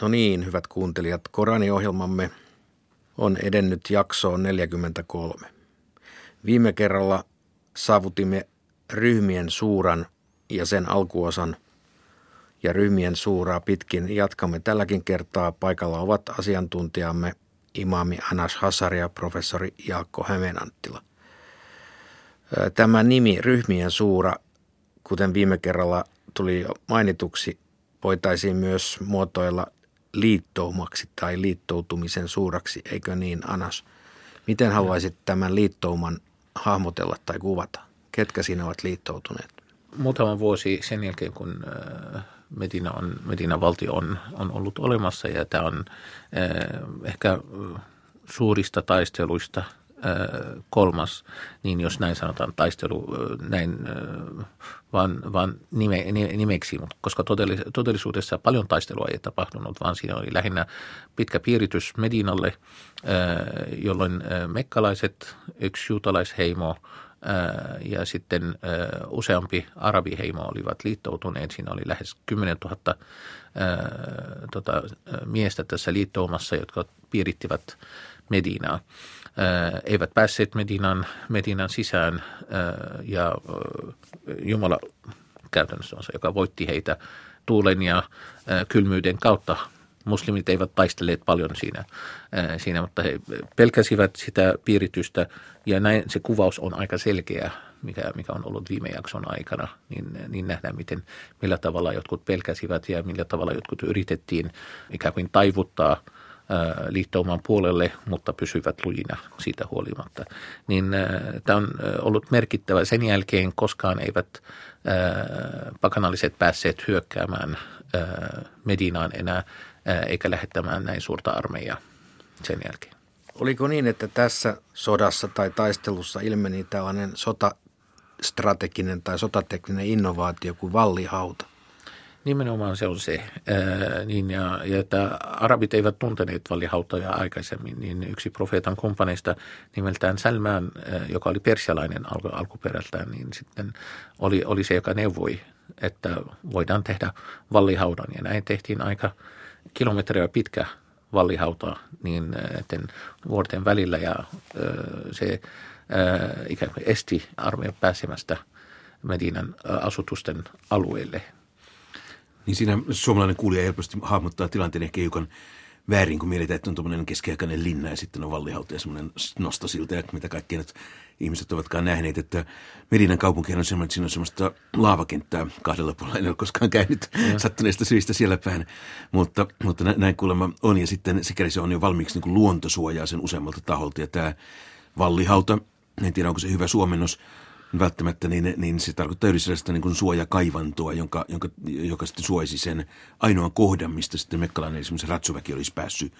No niin, hyvät kuuntelijat, Korani-ohjelmamme on edennyt jaksoon 43. Viime kerralla saavutimme ryhmien suuran ja sen alkuosan ja ryhmien suuraa pitkin jatkamme tälläkin kertaa. Paikalla ovat asiantuntijamme imami Anas Hasari ja professori Jaakko Hämeenanttila. Tämä nimi ryhmien suura, kuten viime kerralla tuli mainituksi, voitaisiin myös muotoilla liittoumaksi tai liittoutumisen suuraksi, eikö niin Anas? Miten haluaisit tämän liittouman hahmotella tai kuvata? Ketkä siinä ovat liittoutuneet? Muutama vuosi sen jälkeen, kun äh, Medina, on, Medina valtio on, on ollut olemassa ja tämä on äh, ehkä suurista taisteluista – kolmas, niin jos näin sanotaan, taistelu näin vaan, vaan nime, nimeksi, mutta koska todellisuudessa paljon taistelua ei tapahtunut, vaan siinä oli lähinnä pitkä piiritys Medinalle, jolloin mekkalaiset, yksi juutalaisheimo ja sitten useampi arabiheimo olivat liittoutuneet. Siinä oli lähes 10 000 tota, miestä tässä liittoumassa, jotka piirittivät Medinaa eivät päässeet Medinan, Medinan sisään ja Jumala käytännössä on se, joka voitti heitä tuulen ja kylmyyden kautta. Muslimit eivät taistelleet paljon siinä, siinä, mutta he pelkäsivät sitä piiritystä ja näin se kuvaus on aika selkeä, mikä, mikä on ollut viime jakson aikana, niin, niin nähdään, miten, millä tavalla jotkut pelkäsivät ja millä tavalla jotkut yritettiin ikään kuin taivuttaa – liittouman puolelle, mutta pysyvät lujina siitä huolimatta. Niin tämä on ollut merkittävä. Sen jälkeen koskaan eivät pakanalliset päässeet hyökkäämään Medinaan enää eikä lähettämään näin suurta armeijaa sen jälkeen. Oliko niin, että tässä sodassa tai taistelussa ilmeni tällainen sotastrateginen tai sotatekninen innovaatio kuin vallihauta? Nimenomaan se on se. Ää, niin ja, ja että arabit eivät tunteneet vallihautoja aikaisemmin, niin yksi profeetan kumppaneista nimeltään Salman, joka oli persialainen alku, alkuperältään, niin sitten oli, oli se, joka neuvoi, että voidaan tehdä vallihaudan. Ja näin tehtiin aika kilometriä pitkä vallihauta niin etten vuorten välillä ja ää, se ää, ikään kuin esti armeijan pääsemästä Medinan asutusten alueelle – niin siinä suomalainen kuulija helposti hahmottaa tilanteen ehkä hiukan väärin, kun mietitään, että on tuommoinen keskiaikainen linna ja sitten on vallihauta ja semmoinen nostosilta ja mitä kaikkea nyt ihmiset ovatkaan nähneet, että Medinan kaupunki on semmoinen, että siinä on semmoista laavakenttää kahdella puolella. En ole koskaan käynyt ja. sattuneista syistä siellä päin, mutta, mutta näin kuulemma on. Ja sitten sikäli se on jo valmiiksi niin kuin luontosuojaa sen useammalta taholta. Ja tämä vallihauta, en tiedä onko se hyvä suomennos, välttämättä, niin, niin se tarkoittaa yhdessä niin kuin suojakaivantoa, jonka, jonka, joka sitten suoisi sen ainoan kohdan, mistä sitten mekkalainen esimerkiksi ratsuväki olisi päässyt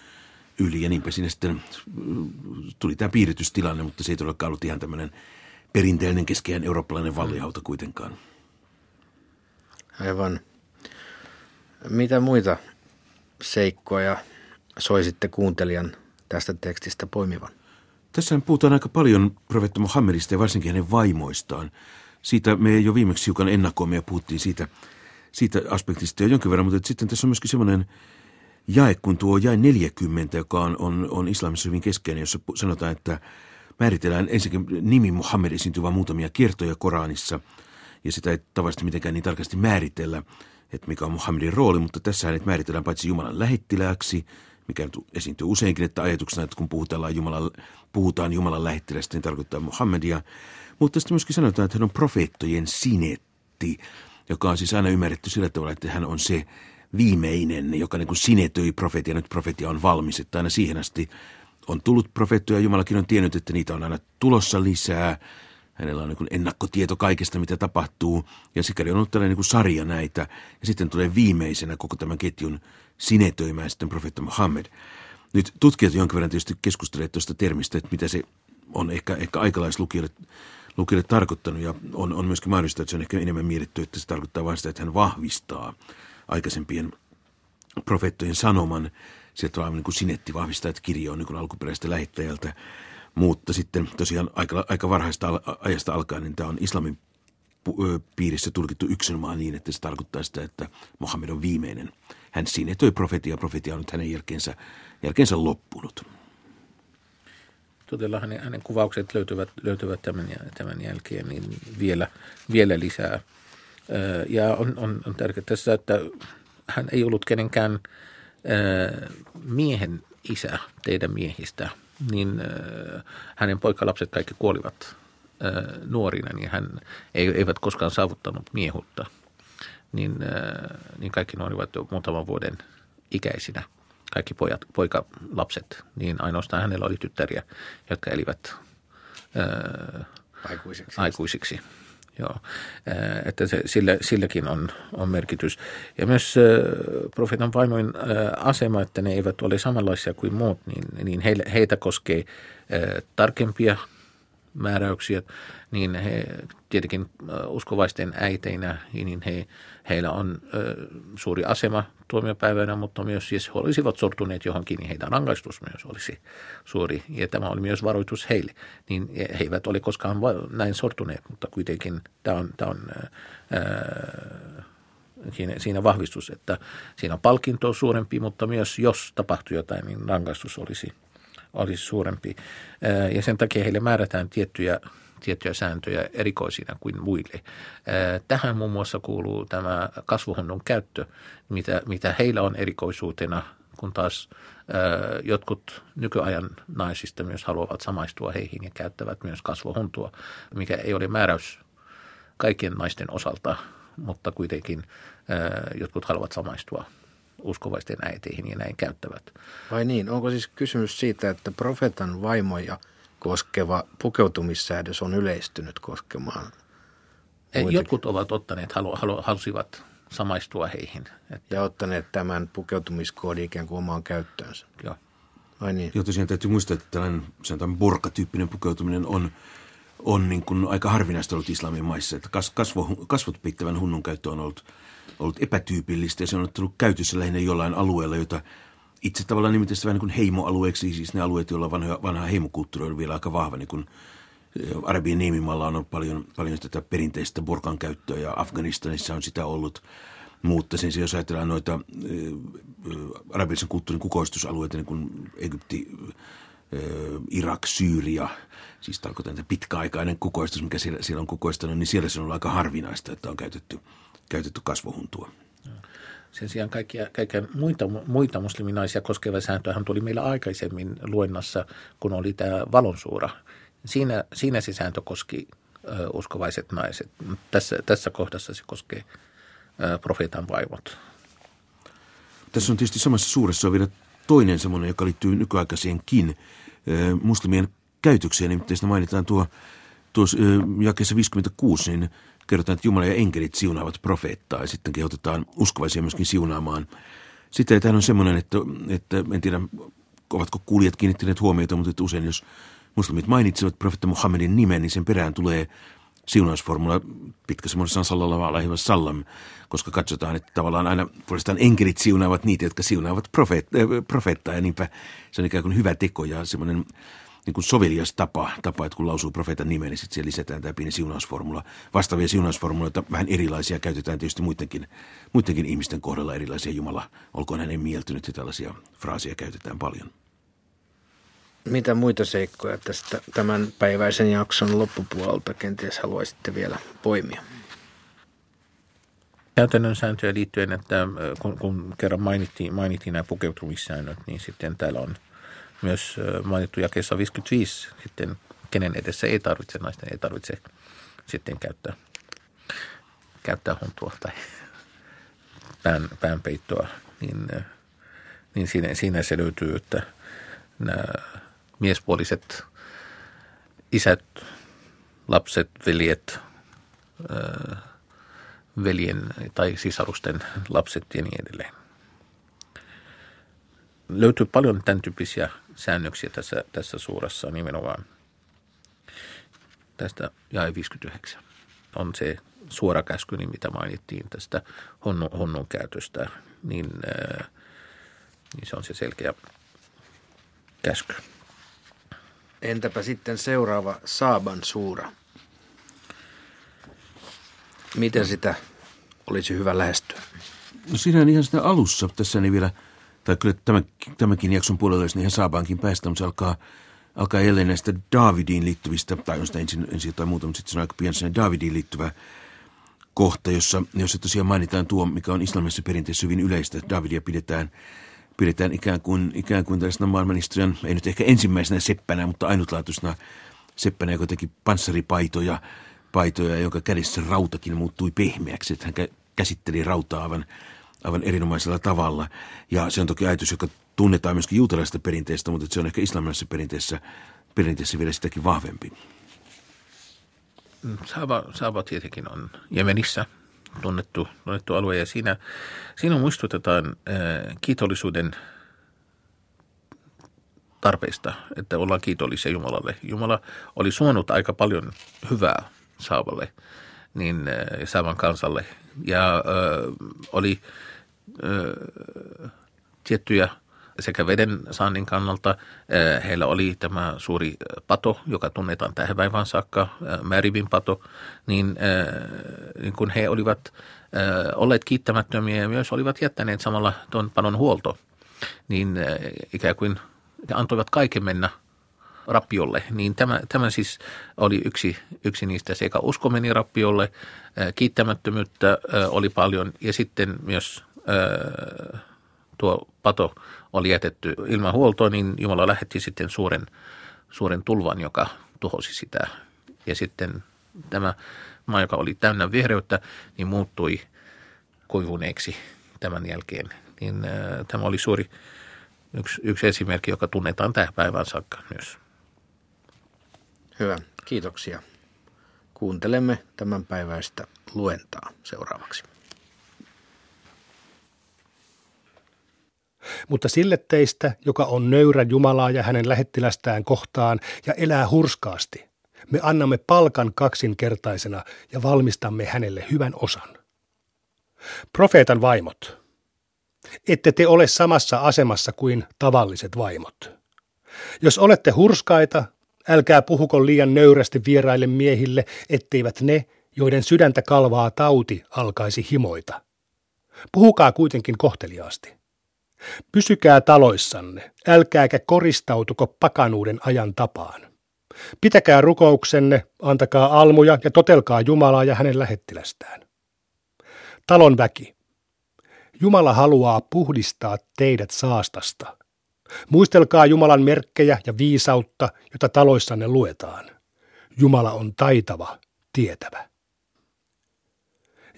yli. Ja niinpä sinne sitten mm, tuli tämä piiritystilanne, mutta se ei todellakaan ollut ihan tämmöinen perinteinen keskeinen eurooppalainen vallihauta kuitenkaan. Aivan. Mitä muita seikkoja soisitte kuuntelijan tästä tekstistä poimivan? Tässä puhutaan aika paljon profeetta Muhammedista ja varsinkin hänen vaimoistaan. Siitä me jo viimeksi hiukan ennakoimme ja puhuttiin siitä, siitä aspektista jo jonkin verran, mutta sitten tässä on myöskin semmoinen jae, kun tuo jae 40, joka on, on, on islamissa hyvin keskeinen, jossa sanotaan, että määritellään ensinnäkin nimi Muhammed esiintyy vain muutamia kertoja Koranissa, ja sitä ei tavallisesti mitenkään niin tarkasti määritellä, että mikä on Muhammedin rooli, mutta tässä hänet määritellään paitsi Jumalan lähettilääksi, mikä esiintyy useinkin, että ajatuksena, että kun puhutaan Jumalan, puhutaan Jumalan lähettilästä, niin tarkoittaa Muhammedia. Mutta sitten myöskin sanotaan, että hän on profeettojen sinetti, joka on siis aina ymmärretty sillä tavalla, että hän on se viimeinen, joka niin kuin sinetöi profeetia. Nyt profetia on valmis, että aina siihen asti on tullut profeettoja. Jumalakin on tiennyt, että niitä on aina tulossa lisää. Hänellä on niin ennakkotieto kaikesta, mitä tapahtuu. Ja sikäli on ollut tällainen niin sarja näitä. Ja sitten tulee viimeisenä koko tämän ketjun sinetöimään sitten profeetta Muhammed. Nyt tutkijat jonkin verran tietysti keskustelevat tuosta termistä, että mitä se on ehkä, ehkä aikalaislukijalle lukijalle tarkoittanut. Ja on, on myöskin mahdollista, että se on ehkä enemmän mietitty, että se tarkoittaa vain sitä, että hän vahvistaa aikaisempien profeettojen sanoman. Sieltä on niin kuin sinetti vahvistaa, että kirja on niin alkuperäistä lähettäjältä. Mutta sitten tosiaan aika, aika varhaista ajasta alkaen, niin tämä on islamin piirissä tulkittu yksinomaan niin, että se tarkoittaa sitä, että Mohammed on viimeinen hän toi profetia. Profetia on nyt hänen jälkeensä, jälkeensä loppunut. Todella hänen, hänen kuvaukset löytyvät, löytyvät tämän, tämän jälkeen niin vielä, vielä lisää. Ja on, on, on tärkeää tässä, että hän ei ollut kenenkään miehen isä teidän miehistä, niin hänen poikalapset kaikki kuolivat nuorina, niin hän eivät koskaan saavuttanut miehutta. Niin, niin kaikki nuo olivat jo muutaman vuoden ikäisinä, kaikki pojat, poikalapset, niin ainoastaan hänellä oli tyttäriä, jotka elivät aikuisiksi. aikuisiksi. Joo, että se, sillä, silläkin on, on merkitys. Ja myös profeetan vaimoin asema, että ne eivät ole samanlaisia kuin muut, niin, niin heitä koskee tarkempia määräyksiä, niin he tietenkin uskovaisten äiteinä, niin he, heillä on ö, suuri asema tuomiopäivänä, mutta myös jos he olisivat sortuneet johonkin, niin heidän rangaistus myös olisi suuri. Ja tämä oli myös varoitus heille. Niin he eivät ole koskaan näin sortuneet, mutta kuitenkin tämä on, tämä on ää, siinä, siinä vahvistus, että siinä on palkinto suurempi, mutta myös jos tapahtuu jotain, niin rangaistus olisi olisi suurempi. Ja sen takia heille määrätään tiettyjä, tiettyjä sääntöjä erikoisina kuin muille. Tähän muun muassa kuuluu tämä kasvuhunnun käyttö, mitä, mitä heillä on erikoisuutena, kun taas jotkut nykyajan naisista myös haluavat samaistua heihin ja käyttävät myös kasvohuntua, mikä ei ole määräys kaikkien naisten osalta, mutta kuitenkin jotkut haluavat samaistua uskovaisten äiteihin ja näin käyttävät. Vai niin, onko siis kysymys siitä, että profeetan vaimoja koskeva pukeutumissäädös on yleistynyt koskemaan? Muitakin? Jotkut ovat ottaneet, halu, halu, halusivat samaistua heihin. Että... Ja ottaneet tämän pukeutumiskoodin ikään kuin omaan käyttöönsä. Joo. Vai niin? Joo, tosiaan täytyy muistaa, että tällainen sanotaan borka-tyyppinen pukeutuminen on, on niin kuin aika harvinaista ollut islamin maissa. Että kasvo, kasvot peittävän hunnun käyttö on ollut – ollut epätyypillistä ja se on ollut käytössä lähinnä jollain alueella, jota itse tavallaan nimittäin vähän niin kuin heimoalueeksi, siis ne alueet, joilla vanha, vanha heimokulttuuri on vielä aika vahva, niin kuin Arabien niemimalla on ollut paljon, paljon tätä perinteistä borkan käyttöä ja Afganistanissa on sitä ollut. Mutta sen jos ajatellaan noita äh, arabian kulttuurin kukoistusalueita, niin kuin Egypti, Irak, Syyria, siis tarkoitan, että pitkäaikainen kukoistus, mikä siellä, siellä on kukoistanut, niin siellä se on ollut aika harvinaista, että on käytetty – käytetty kasvohuntua. Sen sijaan kaikkia, kaikkia muita, muita musliminaisia koskeva sääntöhän tuli meillä aikaisemmin luennassa, kun oli tämä valonsuura. Siinä, siinä se sääntö koski ö, uskovaiset naiset. Tässä, tässä kohdassa se koskee ö, profeetan vaimot. Tässä on tietysti samassa suuressa on vielä toinen semmoinen, joka liittyy nykyaikaiseenkin ö, muslimien käytökseen. Nimittäin mainitaan tuo tuossa jakeessa 56, niin kerrotaan, että Jumala ja enkelit siunaavat profeettaa ja sitten kehotetaan uskovaisia myöskin siunaamaan. Sitten tämä on semmoinen, että, että en tiedä, ovatko kuulijat kiinnittäneet huomiota, mutta että usein jos muslimit mainitsevat profeetta Muhammedin nimen, niin sen perään tulee siunausformula pitkä semmoinen sallallahu alaihi sallam, koska katsotaan, että tavallaan aina puolestaan enkelit siunaavat niitä, jotka siunaavat profeet, äh, profeettaa ja niinpä se on ikään kuin hyvä teko ja semmoinen niin kuin sovelias tapa, tapa, että kun lausuu profeetan nimen, niin sitten siellä lisätään tämä pieni siunausformula. Vastaavia siunausformuloita, vähän erilaisia, käytetään tietysti muidenkin, muidenkin ihmisten kohdalla erilaisia. Jumala, olkoon hänen mieltynyt ja tällaisia fraaseja käytetään paljon. Mitä muita seikkoja tästä tämän päiväisen jakson loppupuolelta kenties haluaisitte vielä poimia? Käytännön sääntöjä liittyen, että kun, kun kerran mainittiin, mainittiin nämä pukeutumissäännöt, niin sitten täällä on – myös mainittu jakeessa 55 sitten, kenen edessä ei tarvitse, naisten ei tarvitse sitten käyttää, käyttää huntua tai pään, päänpeittoa, niin, niin siinä, siinä se löytyy, että nämä miespuoliset isät, lapset, veljet, veljen tai sisarusten lapset ja niin edelleen. Löytyy paljon tämän tyyppisiä säännöksiä tässä, tässä suurassa nimenomaan. Tästä jae 59 on se suora käsky, niin mitä mainittiin tästä honnun, honnun käytöstä, niin, ää, niin se on se selkeä käsky. Entäpä sitten seuraava Saaban suura? Miten sitä olisi hyvä lähestyä? No siinä ihan sitä alussa, tässä ei vielä, tai kyllä tämän, tämänkin jakson puolella olisi ihan saabaankin päästä, mutta se alkaa, alkaa jälleen näistä Davidiin liittyvistä, tai on sitä ensin, ensin jotain muuta, mutta sitten se on aika pian sinne Davidiin liittyvä kohta, jossa, jossa tosiaan mainitaan tuo, mikä on islamisessa perinteessä hyvin yleistä, että Davidia pidetään, pidetään ikään kuin, ikään kuin tällaisena maailmanhistorian, ei nyt ehkä ensimmäisenä seppänä, mutta ainutlaatuisena seppänä, joka teki panssaripaitoja, paitoja, jonka kädessä rautakin muuttui pehmeäksi, että hän käsitteli rautaa aivan, aivan erinomaisella tavalla. Ja se on toki ajatus, joka tunnetaan myöskin juutalaisesta perinteestä, mutta se on ehkä islamilaisessa perinteessä, perinteessä vielä sitäkin vahvempi. Saaba, Saaba tietenkin on Jemenissä tunnettu, tunnettu alue ja siinä, siinä muistutetaan äh, kiitollisuuden tarpeista, että ollaan kiitollisia Jumalalle. Jumala oli suonut aika paljon hyvää Saavalle, niin äh, Saavan kansalle. Ja äh, oli tiettyjä sekä veden saannin kannalta. Heillä oli tämä suuri pato, joka tunnetaan tähän päivään saakka, Märibin pato, niin, niin kun he olivat olleet kiittämättömiä ja myös olivat jättäneet samalla tuon panon huolto, niin ikään kuin antoivat kaiken mennä rappiolle, niin tämä, tämä siis oli yksi, yksi niistä. Sekä usko meni rappiolle, kiittämättömyyttä oli paljon. Ja sitten myös tuo pato oli jätetty ilman huoltoa, niin Jumala lähetti sitten suuren, suuren tulvan, joka tuhosi sitä. Ja sitten tämä maa, joka oli täynnä vihreyttä, niin muuttui kuivuneeksi tämän jälkeen. Niin, tämä oli suuri yksi, yksi esimerkki, joka tunnetaan tähän päivään saakka myös. Hyvä, kiitoksia. Kuuntelemme tämän päiväistä luentaa seuraavaksi. Mutta sille teistä, joka on nöyrä Jumalaa ja hänen lähettilästään kohtaan ja elää hurskaasti, me annamme palkan kaksinkertaisena ja valmistamme hänelle hyvän osan. Profeetan vaimot. Ette te ole samassa asemassa kuin tavalliset vaimot. Jos olette hurskaita, älkää puhuko liian nöyrästi vieraille miehille, etteivät ne, joiden sydäntä kalvaa tauti, alkaisi himoita. Puhukaa kuitenkin kohteliaasti. Pysykää taloissanne, älkääkä koristautuko pakanuuden ajan tapaan. Pitäkää rukouksenne, antakaa almuja ja totelkaa Jumalaa ja hänen lähettilästään. Talon väki. Jumala haluaa puhdistaa teidät saastasta. Muistelkaa Jumalan merkkejä ja viisautta, jota taloissanne luetaan. Jumala on taitava, tietävä.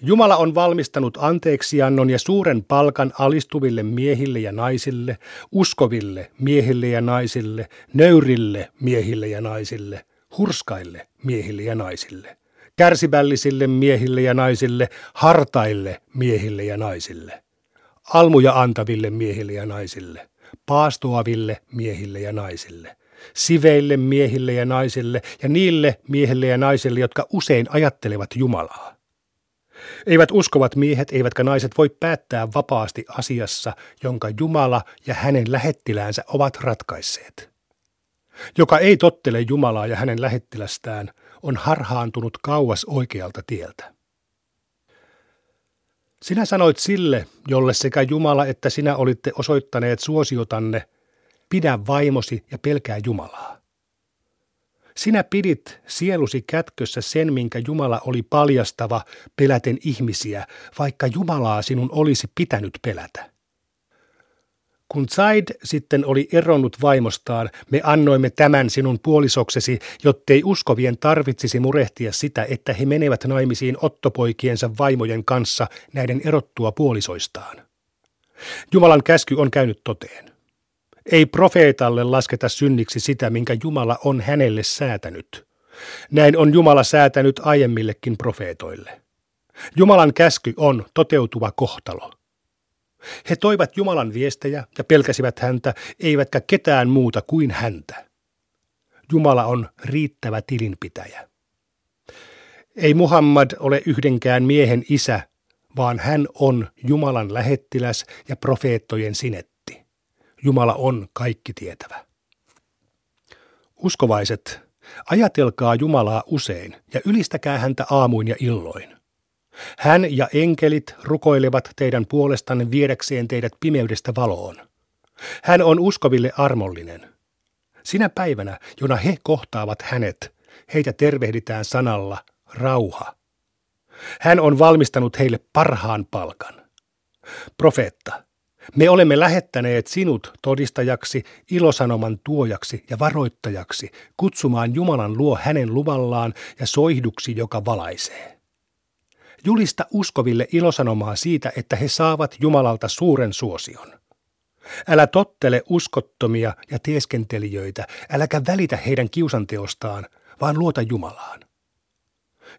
Jumala on valmistanut anteeksiannon ja suuren palkan alistuville miehille ja naisille, uskoville miehille ja naisille, nöyrille miehille ja naisille, hurskaille miehille ja naisille, kärsivällisille miehille ja naisille, hartaille miehille ja naisille, almuja antaville miehille ja naisille, paastoaville miehille ja naisille, siveille miehille ja naisille ja niille miehille ja naisille, jotka usein ajattelevat Jumalaa. Eivät uskovat miehet eivätkä naiset voi päättää vapaasti asiassa, jonka Jumala ja hänen lähettiläänsä ovat ratkaisseet. Joka ei tottele Jumalaa ja hänen lähettilästään, on harhaantunut kauas oikealta tieltä. Sinä sanoit sille, jolle sekä Jumala että sinä olitte osoittaneet suosiotanne, pidä vaimosi ja pelkää Jumalaa. Sinä pidit sielusi kätkössä sen, minkä Jumala oli paljastava peläten ihmisiä, vaikka Jumalaa sinun olisi pitänyt pelätä. Kun Zaid sitten oli eronnut vaimostaan, me annoimme tämän sinun puolisoksesi, jottei uskovien tarvitsisi murehtia sitä, että he menevät naimisiin ottopoikiensa vaimojen kanssa näiden erottua puolisoistaan. Jumalan käsky on käynyt toteen. Ei profeetalle lasketa synniksi sitä, minkä Jumala on hänelle säätänyt. Näin on Jumala säätänyt aiemmillekin profeetoille. Jumalan käsky on toteutuva kohtalo. He toivat Jumalan viestejä ja pelkäsivät häntä, eivätkä ketään muuta kuin häntä. Jumala on riittävä tilinpitäjä. Ei Muhammad ole yhdenkään miehen isä, vaan hän on Jumalan lähettiläs ja profeettojen sinet. Jumala on kaikki tietävä. Uskovaiset, ajatelkaa Jumalaa usein ja ylistäkää häntä aamuin ja illoin. Hän ja enkelit rukoilevat teidän puolestanne viedäkseen teidät pimeydestä valoon. Hän on uskoville armollinen. Sinä päivänä, jona he kohtaavat hänet, heitä tervehditään sanalla rauha. Hän on valmistanut heille parhaan palkan. Profeetta, me olemme lähettäneet sinut todistajaksi, ilosanoman tuojaksi ja varoittajaksi, kutsumaan Jumalan luo hänen luvallaan ja soihduksi, joka valaisee. Julista uskoville ilosanomaa siitä, että he saavat Jumalalta suuren suosion. Älä tottele uskottomia ja teeskentelijöitä, äläkä välitä heidän kiusanteostaan, vaan luota Jumalaan.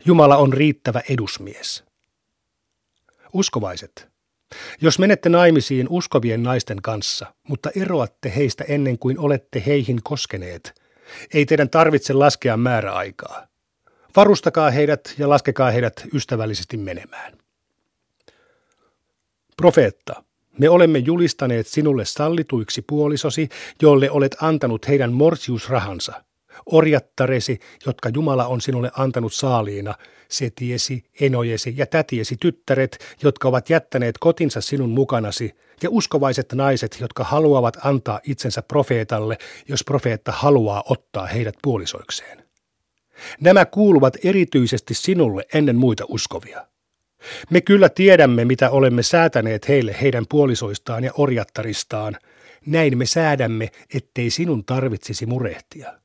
Jumala on riittävä edusmies. Uskovaiset, jos menette naimisiin uskovien naisten kanssa, mutta eroatte heistä ennen kuin olette heihin koskeneet, ei teidän tarvitse laskea määräaikaa. Varustakaa heidät ja laskekaa heidät ystävällisesti menemään. Profeetta, me olemme julistaneet sinulle sallituiksi puolisosi, jolle olet antanut heidän morsiusrahansa, orjattaresi, jotka Jumala on sinulle antanut saaliina, setiesi, enojesi ja tätiesi tyttäret, jotka ovat jättäneet kotinsa sinun mukanasi, ja uskovaiset naiset, jotka haluavat antaa itsensä profeetalle, jos profeetta haluaa ottaa heidät puolisoikseen. Nämä kuuluvat erityisesti sinulle ennen muita uskovia. Me kyllä tiedämme, mitä olemme säätäneet heille heidän puolisoistaan ja orjattaristaan. Näin me säädämme, ettei sinun tarvitsisi murehtia.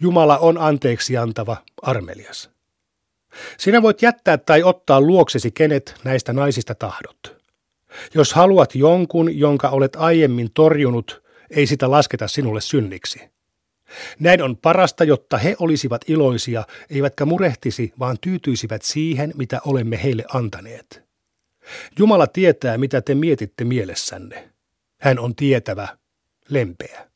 Jumala on anteeksi antava, armelias. Sinä voit jättää tai ottaa luoksesi kenet näistä naisista tahdot. Jos haluat jonkun, jonka olet aiemmin torjunut, ei sitä lasketa sinulle synniksi. Näin on parasta, jotta he olisivat iloisia, eivätkä murehtisi, vaan tyytyisivät siihen, mitä olemme heille antaneet. Jumala tietää, mitä te mietitte mielessänne. Hän on tietävä, lempeä.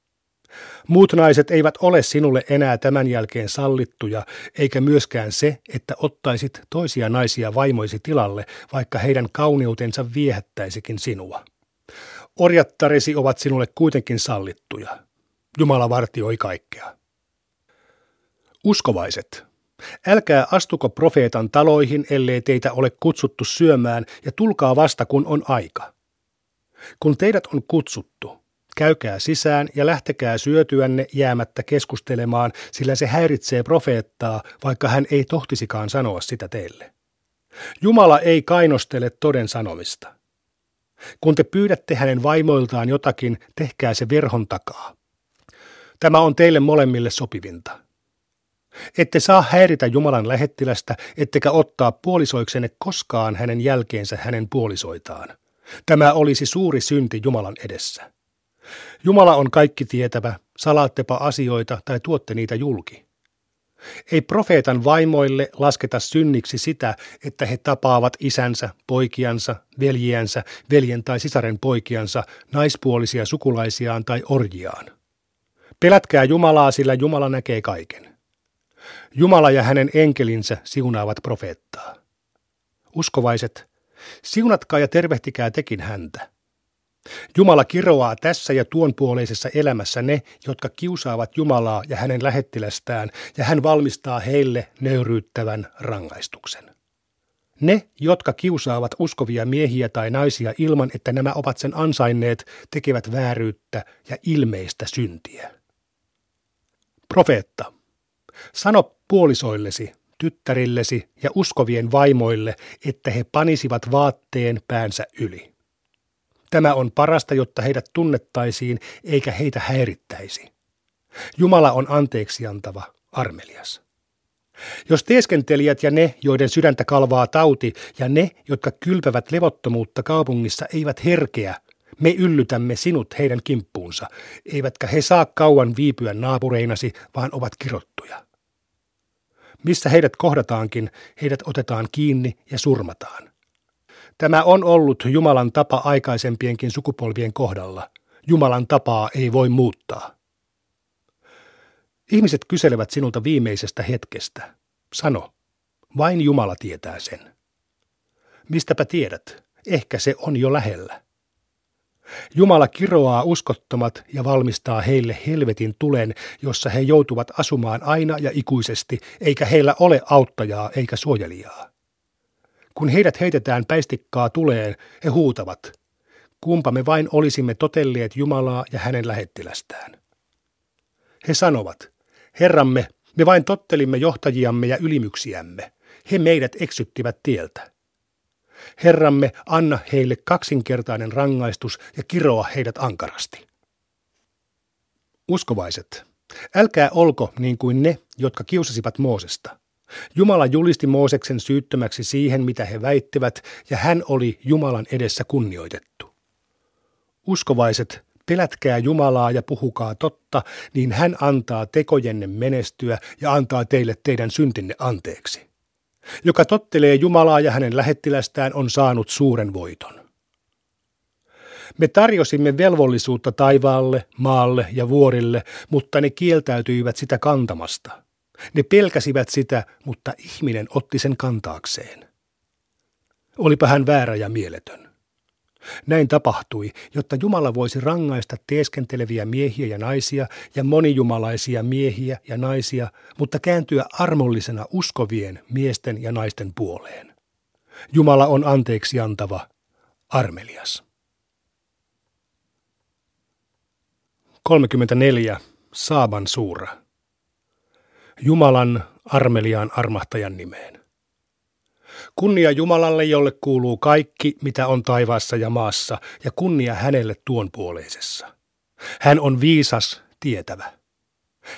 Muut naiset eivät ole sinulle enää tämän jälkeen sallittuja, eikä myöskään se, että ottaisit toisia naisia vaimoisi tilalle, vaikka heidän kauneutensa viehättäisikin sinua. Orjattaresi ovat sinulle kuitenkin sallittuja. Jumala vartioi kaikkea. Uskovaiset, älkää astuko profeetan taloihin, ellei teitä ole kutsuttu syömään, ja tulkaa vasta, kun on aika. Kun teidät on kutsuttu, käykää sisään ja lähtekää syötyänne jäämättä keskustelemaan, sillä se häiritsee profeettaa, vaikka hän ei tohtisikaan sanoa sitä teille. Jumala ei kainostele toden sanomista. Kun te pyydätte hänen vaimoiltaan jotakin, tehkää se verhon takaa. Tämä on teille molemmille sopivinta. Ette saa häiritä Jumalan lähettilästä, ettekä ottaa puolisoiksenne koskaan hänen jälkeensä hänen puolisoitaan. Tämä olisi suuri synti Jumalan edessä. Jumala on kaikki tietävä, salaattepa asioita tai tuotte niitä julki. Ei profeetan vaimoille lasketa synniksi sitä, että he tapaavat isänsä, poikiansa, veljiänsä, veljen tai sisaren poikiansa, naispuolisia sukulaisiaan tai orjiaan. Pelätkää Jumalaa, sillä Jumala näkee kaiken. Jumala ja hänen enkelinsä siunaavat profeettaa. Uskovaiset, siunatkaa ja tervehtikää tekin häntä. Jumala kiroaa tässä ja tuon puoleisessa elämässä ne, jotka kiusaavat Jumalaa ja hänen lähettilästään, ja hän valmistaa heille nöyryyttävän rangaistuksen. Ne, jotka kiusaavat uskovia miehiä tai naisia ilman, että nämä ovat sen ansainneet, tekevät vääryyttä ja ilmeistä syntiä. Profeetta, sano puolisoillesi, tyttärillesi ja uskovien vaimoille, että he panisivat vaatteen päänsä yli. Tämä on parasta, jotta heidät tunnettaisiin eikä heitä häirittäisi. Jumala on anteeksiantava, armelias. Jos teeskentelijät ja ne, joiden sydäntä kalvaa tauti, ja ne, jotka kylpävät levottomuutta kaupungissa, eivät herkeä, me yllytämme sinut heidän kimppuunsa, eivätkä he saa kauan viipyä naapureinasi, vaan ovat kirottuja. Missä heidät kohdataankin, heidät otetaan kiinni ja surmataan. Tämä on ollut Jumalan tapa aikaisempienkin sukupolvien kohdalla. Jumalan tapaa ei voi muuttaa. Ihmiset kyselevät sinulta viimeisestä hetkestä. Sano, vain Jumala tietää sen. Mistäpä tiedät, ehkä se on jo lähellä. Jumala kiroaa uskottomat ja valmistaa heille helvetin tulen, jossa he joutuvat asumaan aina ja ikuisesti, eikä heillä ole auttajaa eikä suojelijaa. Kun heidät heitetään päistikkaa tuleen, he huutavat, kumpa me vain olisimme totelleet Jumalaa ja hänen lähettilästään. He sanovat, Herramme, me vain tottelimme johtajiamme ja ylimyksiämme. He meidät eksyttivät tieltä. Herramme, anna heille kaksinkertainen rangaistus ja kiroa heidät ankarasti. Uskovaiset, älkää olko niin kuin ne, jotka kiusasivat Moosesta. Jumala julisti Mooseksen syyttömäksi siihen, mitä he väittivät, ja hän oli Jumalan edessä kunnioitettu. Uskovaiset, pelätkää Jumalaa ja puhukaa totta, niin hän antaa tekojenne menestyä ja antaa teille teidän syntinne anteeksi. Joka tottelee Jumalaa ja hänen lähettilästään on saanut suuren voiton. Me tarjosimme velvollisuutta taivaalle, maalle ja vuorille, mutta ne kieltäytyivät sitä kantamasta. Ne pelkäsivät sitä, mutta ihminen otti sen kantaakseen. Olipa hän väärä ja mieletön. Näin tapahtui, jotta Jumala voisi rangaista teeskenteleviä miehiä ja naisia ja monijumalaisia miehiä ja naisia, mutta kääntyä armollisena uskovien miesten ja naisten puoleen. Jumala on anteeksi antava, armelias. 34. Saaban suura. Jumalan armeliaan armahtajan nimeen. Kunnia Jumalalle, jolle kuuluu kaikki, mitä on taivaassa ja maassa, ja kunnia hänelle tuonpuoleisessa. Hän on viisas, tietävä.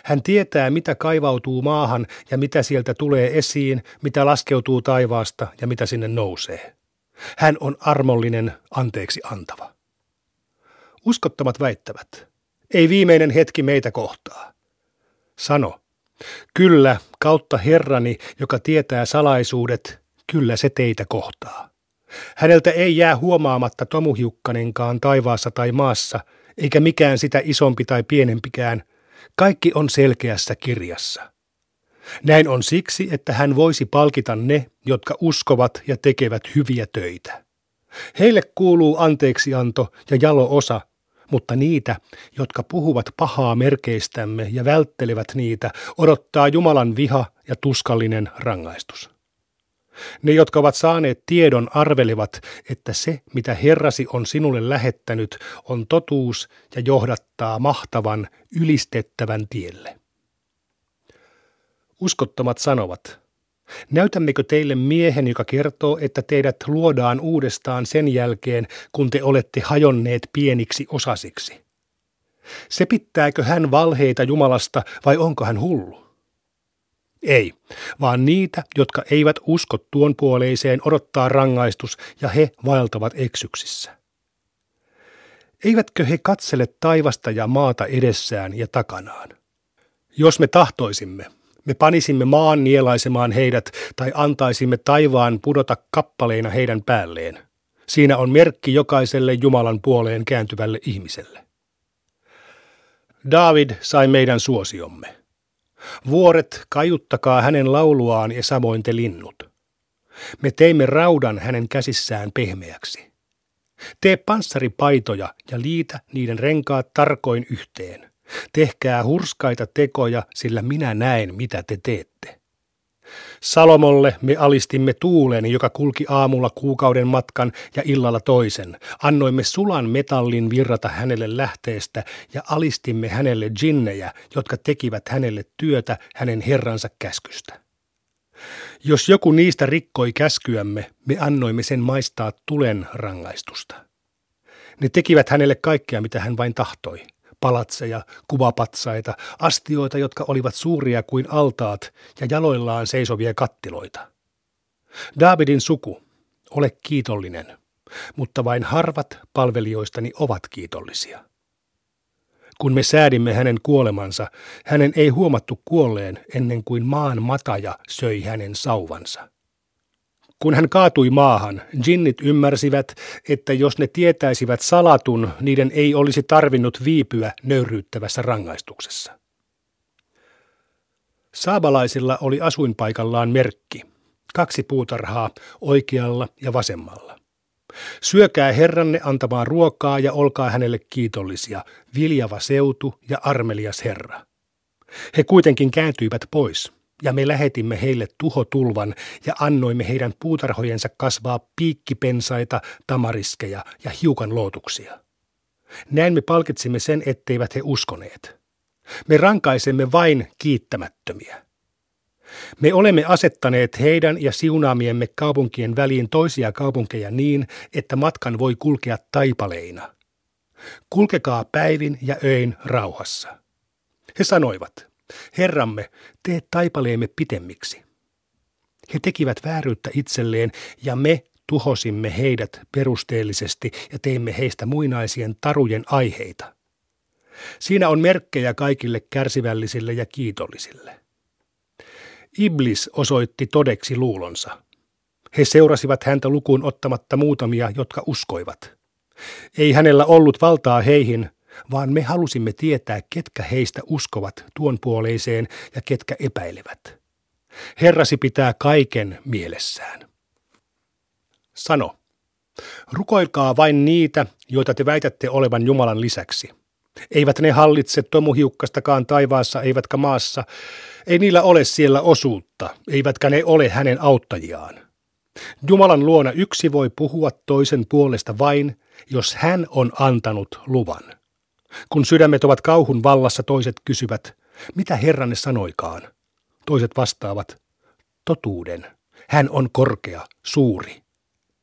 Hän tietää, mitä kaivautuu maahan ja mitä sieltä tulee esiin, mitä laskeutuu taivaasta ja mitä sinne nousee. Hän on armollinen, anteeksi antava. Uskottomat väittävät, ei viimeinen hetki meitä kohtaa. Sano, kyllä, kautta Herrani, joka tietää salaisuudet, kyllä se teitä kohtaa. Häneltä ei jää huomaamatta tomuhiukkanenkaan taivaassa tai maassa, eikä mikään sitä isompi tai pienempikään. Kaikki on selkeässä kirjassa. Näin on siksi, että hän voisi palkita ne, jotka uskovat ja tekevät hyviä töitä. Heille kuuluu anteeksianto ja jalo osa, mutta niitä, jotka puhuvat pahaa merkeistämme ja välttelevät niitä, odottaa Jumalan viha ja tuskallinen rangaistus. Ne, jotka ovat saaneet tiedon, arvelevat, että se, mitä Herrasi on sinulle lähettänyt, on totuus ja johdattaa mahtavan, ylistettävän tielle. Uskottomat sanovat, näytämmekö teille miehen, joka kertoo, että teidät luodaan uudestaan sen jälkeen, kun te olette hajonneet pieniksi osasiksi? Se pitääkö hän valheita Jumalasta vai onko hän hullu? Ei, vaan niitä, jotka eivät usko tuon puoleiseen, odottaa rangaistus ja he vaeltavat eksyksissä. Eivätkö he katsele taivasta ja maata edessään ja takanaan? Jos me tahtoisimme, me panisimme maan nielaisemaan heidät tai antaisimme taivaan pudota kappaleina heidän päälleen. Siinä on merkki jokaiselle Jumalan puoleen kääntyvälle ihmiselle. David sai meidän suosiomme. Vuoret, kaiuttakaa hänen lauluaan ja samoin te linnut. Me teimme raudan hänen käsissään pehmeäksi. Tee panssaripaitoja ja liitä niiden renkaat tarkoin yhteen. Tehkää hurskaita tekoja, sillä minä näen, mitä te teette. Salomolle me alistimme tuulen, joka kulki aamulla kuukauden matkan ja illalla toisen. Annoimme sulan metallin virrata hänelle lähteestä ja alistimme hänelle jinnejä, jotka tekivät hänelle työtä hänen herransa käskystä. Jos joku niistä rikkoi käskyämme, me annoimme sen maistaa tulen rangaistusta. Ne tekivät hänelle kaikkea, mitä hän vain tahtoi palatseja, kuvapatsaita, astioita, jotka olivat suuria kuin altaat ja jaloillaan seisovia kattiloita. Davidin suku, ole kiitollinen, mutta vain harvat palvelijoistani ovat kiitollisia. Kun me säädimme hänen kuolemansa, hänen ei huomattu kuolleen ennen kuin maan mataja söi hänen sauvansa. Kun hän kaatui maahan, jinnit ymmärsivät, että jos ne tietäisivät salatun, niiden ei olisi tarvinnut viipyä nöyryyttävässä rangaistuksessa. Saabalaisilla oli asuinpaikallaan merkki, kaksi puutarhaa oikealla ja vasemmalla. Syökää herranne antamaan ruokaa ja olkaa hänelle kiitollisia, viljava seutu ja armelias herra. He kuitenkin kääntyivät pois ja me lähetimme heille tuhotulvan ja annoimme heidän puutarhojensa kasvaa piikkipensaita, tamariskeja ja hiukan lootuksia. Näin me palkitsimme sen, etteivät he uskoneet. Me rankaisemme vain kiittämättömiä. Me olemme asettaneet heidän ja siunaamiemme kaupunkien väliin toisia kaupunkeja niin, että matkan voi kulkea taipaleina. Kulkekaa päivin ja öin rauhassa. He sanoivat, Herramme, tee taipaleemme pitemmiksi. He tekivät vääryyttä itselleen ja me tuhosimme heidät perusteellisesti ja teimme heistä muinaisien tarujen aiheita. Siinä on merkkejä kaikille kärsivällisille ja kiitollisille. Iblis osoitti todeksi luulonsa. He seurasivat häntä lukuun ottamatta muutamia, jotka uskoivat. Ei hänellä ollut valtaa heihin, vaan me halusimme tietää, ketkä heistä uskovat tuon puoleiseen ja ketkä epäilevät. Herrasi pitää kaiken mielessään. Sano, rukoilkaa vain niitä, joita te väitätte olevan Jumalan lisäksi. Eivät ne hallitse tomuhiukkastakaan taivaassa eivätkä maassa, ei niillä ole siellä osuutta, eivätkä ne ole hänen auttajiaan. Jumalan luona yksi voi puhua toisen puolesta vain, jos hän on antanut luvan. Kun sydämet ovat kauhun vallassa, toiset kysyvät, mitä Herranne sanoikaan? Toiset vastaavat, totuuden. Hän on korkea, suuri.